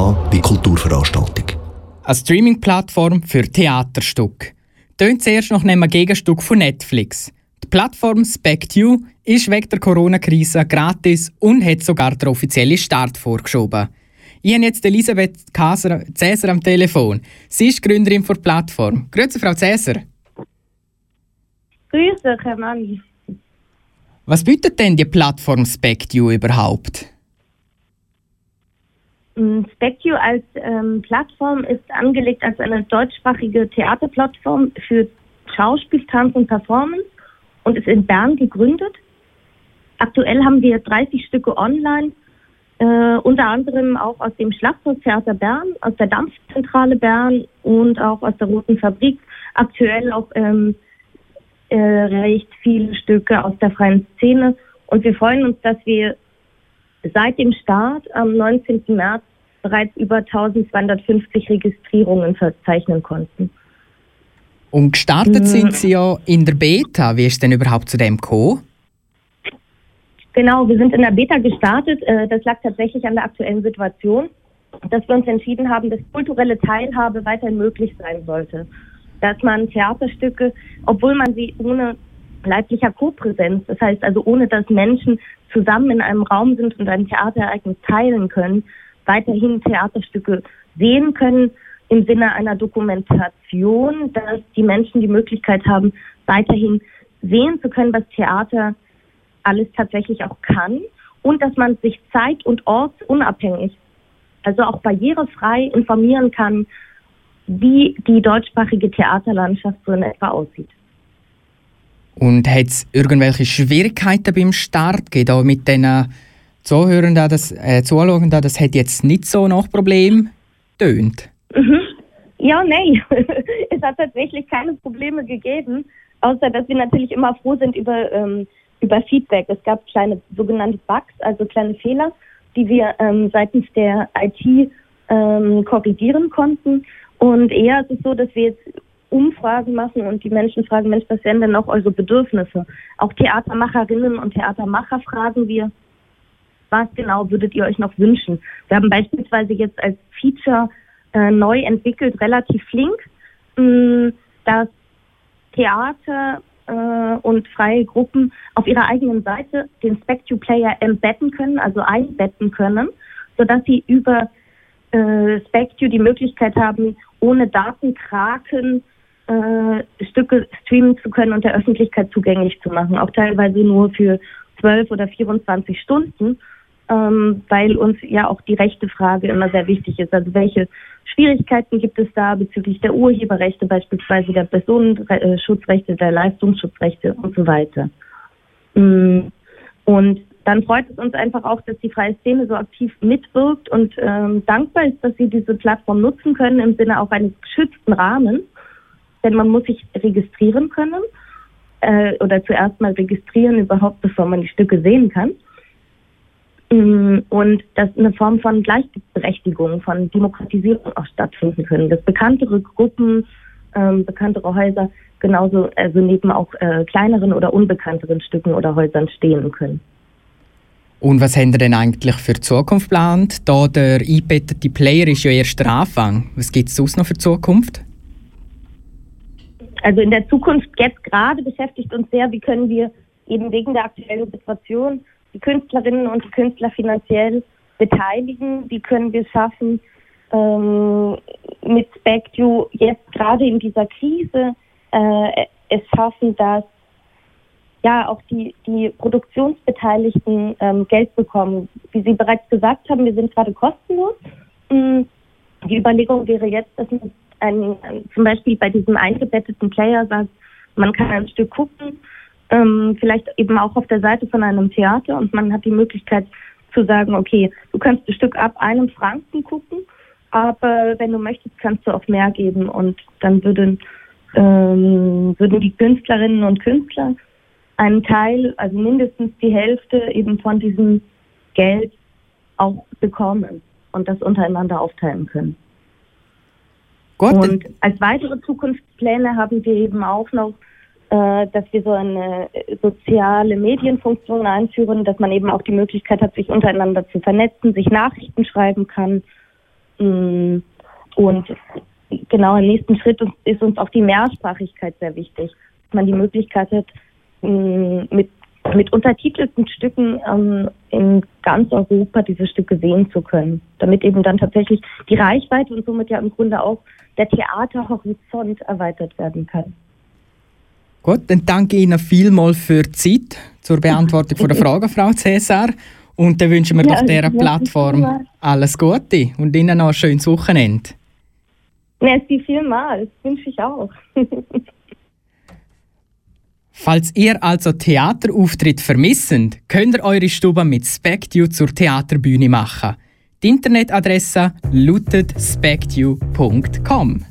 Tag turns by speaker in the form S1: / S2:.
S1: K wie Kulturveranstaltung.
S2: Eine Streaming-Plattform für Theaterstücke. Tönt zuerst nach einem Gegenstück von Netflix. Die Plattform SpectU ist wegen der Corona-Krise gratis und hat sogar den offiziellen Start vorgeschoben. Ich habe jetzt Elisabeth Cäsar am Telefon. Sie ist Gründerin der Plattform. Grüezi, Frau Cäsar.
S3: Grüße, Herr Mann.
S2: Was bietet denn die Plattform SpectU überhaupt?
S3: Mm, SpectU als ähm, Plattform ist angelegt als eine deutschsprachige Theaterplattform für Schauspiel, Tanz und Performance und ist in Bern gegründet. Aktuell haben wir 30 Stücke online, äh, unter anderem auch aus dem Schlachthaustheater Bern, aus der Dampfzentrale Bern und auch aus der Roten Fabrik. Aktuell auch ähm, äh, recht viele Stücke aus der freien Szene. Und wir freuen uns, dass wir seit dem Start am 19. März bereits über 1250 Registrierungen verzeichnen konnten.
S2: Und gestartet mhm. sind Sie ja in der Beta. Wie ist denn überhaupt zu dem gekommen?
S3: Genau, wir sind in der Beta gestartet. Äh, das lag tatsächlich an der aktuellen Situation, dass wir uns entschieden haben, dass kulturelle Teilhabe weiterhin möglich sein sollte. Dass man Theaterstücke, obwohl man sie ohne leiblicher Kopräsenz, das heißt also ohne dass Menschen zusammen in einem Raum sind und ein Theaterereignis teilen können, weiterhin Theaterstücke sehen können im Sinne einer Dokumentation, dass die Menschen die Möglichkeit haben, weiterhin sehen zu können, was Theater alles tatsächlich auch kann und dass man sich zeit- und ortsunabhängig, also auch barrierefrei informieren kann, wie die deutschsprachige Theaterlandschaft so in etwa aussieht.
S2: Und hat es irgendwelche Schwierigkeiten beim Start gegeben, mit den Zuhörern, das, äh, Zuschauern, das hat jetzt nicht so nach Problem tönt?
S3: Mhm. Ja, nein. es hat tatsächlich keine Probleme gegeben, außer dass wir natürlich immer froh sind über ähm, über Feedback. Es gab kleine sogenannte Bugs, also kleine Fehler, die wir ähm, seitens der IT ähm, korrigieren konnten. Und eher ist es so, dass wir jetzt Umfragen machen und die Menschen fragen, Mensch, was wären denn noch eure Bedürfnisse? Auch Theatermacherinnen und Theatermacher fragen wir, was genau würdet ihr euch noch wünschen? Wir haben beispielsweise jetzt als Feature äh, neu entwickelt, relativ flink, mh, dass Theater äh, und freie Gruppen auf ihrer eigenen Seite den SpecTu-Player embedden können, also einbetten können, sodass sie über äh, SpecTu die Möglichkeit haben, ohne Datenkraken äh, Stücke streamen zu können und der Öffentlichkeit zugänglich zu machen, auch teilweise nur für 12 oder 24 Stunden, ähm, weil uns ja auch die rechte Frage immer sehr wichtig ist. Also welche Schwierigkeiten gibt es da bezüglich der Urheberrechte, beispielsweise der Personenschutzrechte, der Leistungsschutzrechte und so weiter. Mm. Und dann freut es uns einfach auch, dass die freie Szene so aktiv mitwirkt und ähm, dankbar ist, dass sie diese Plattform nutzen können im Sinne auch eines geschützten Rahmens. Denn man muss sich registrieren können äh, oder zuerst mal registrieren überhaupt, bevor man die Stücke sehen kann. Mm, und dass eine Form von Gleichberechtigung, von Demokratisierung auch stattfinden können. Dass bekanntere Gruppen, ähm, bekanntere Häuser genauso, also neben auch äh, kleineren oder unbekannteren Stücken oder Häusern stehen können.
S2: Und was haben ihr denn eigentlich für die Zukunft geplant? Da der eingebettete Player ist ja erst der Anfang. Was gibt es sonst noch für die Zukunft?
S3: Also in der Zukunft jetzt gerade beschäftigt uns sehr, wie können wir eben wegen der aktuellen Situation die Künstlerinnen und die Künstler finanziell beteiligen. Wie können wir es schaffen, ähm, mit SpecU jetzt gerade in dieser Krise äh, es schaffen, dass ja auch die, die Produktionsbeteiligten ähm, Geld bekommen. Wie Sie bereits gesagt haben, wir sind gerade kostenlos. Mm, die Überlegung wäre jetzt, dass man ein, zum Beispiel bei diesem eingebetteten Player sagt, man kann ein Stück gucken, ähm, vielleicht eben auch auf der Seite von einem Theater und man hat die Möglichkeit zu sagen, okay, du kannst ein Stück ab einem Franken gucken, aber wenn du möchtest, kannst du auch mehr geben und dann würden, ähm, würden die Künstlerinnen und Künstler einen Teil, also mindestens die Hälfte eben von diesem Geld auch bekommen und das untereinander aufteilen können. Gott. Und als weitere Zukunftspläne haben wir eben auch noch dass wir so eine soziale Medienfunktion einführen, dass man eben auch die Möglichkeit hat, sich untereinander zu vernetzen, sich Nachrichten schreiben kann. Mm, und genau im nächsten Schritt ist uns auch die Mehrsprachigkeit sehr wichtig. Dass man die Möglichkeit hat, mm, mit, mit untertitelten Stücken ähm, in ganz Europa diese Stücke sehen zu können. Damit eben dann tatsächlich die Reichweite und somit ja im Grunde auch der Theaterhorizont erweitert werden kann.
S2: Gut, dann danke Ihnen vielmals für die Zeit zur Beantwortung von der Frage, Frau Cäsar. Und dann wünschen wir ja, doch dieser Plattform alles Gute und Ihnen noch ein schönes Wochenende.
S3: Merci vielmals, wünsche ich auch.
S2: Falls ihr also Theaterauftritt vermisst, könnt ihr eure Stube mit SpecTU zur Theaterbühne machen. Die Internetadresse lautet spectu.com.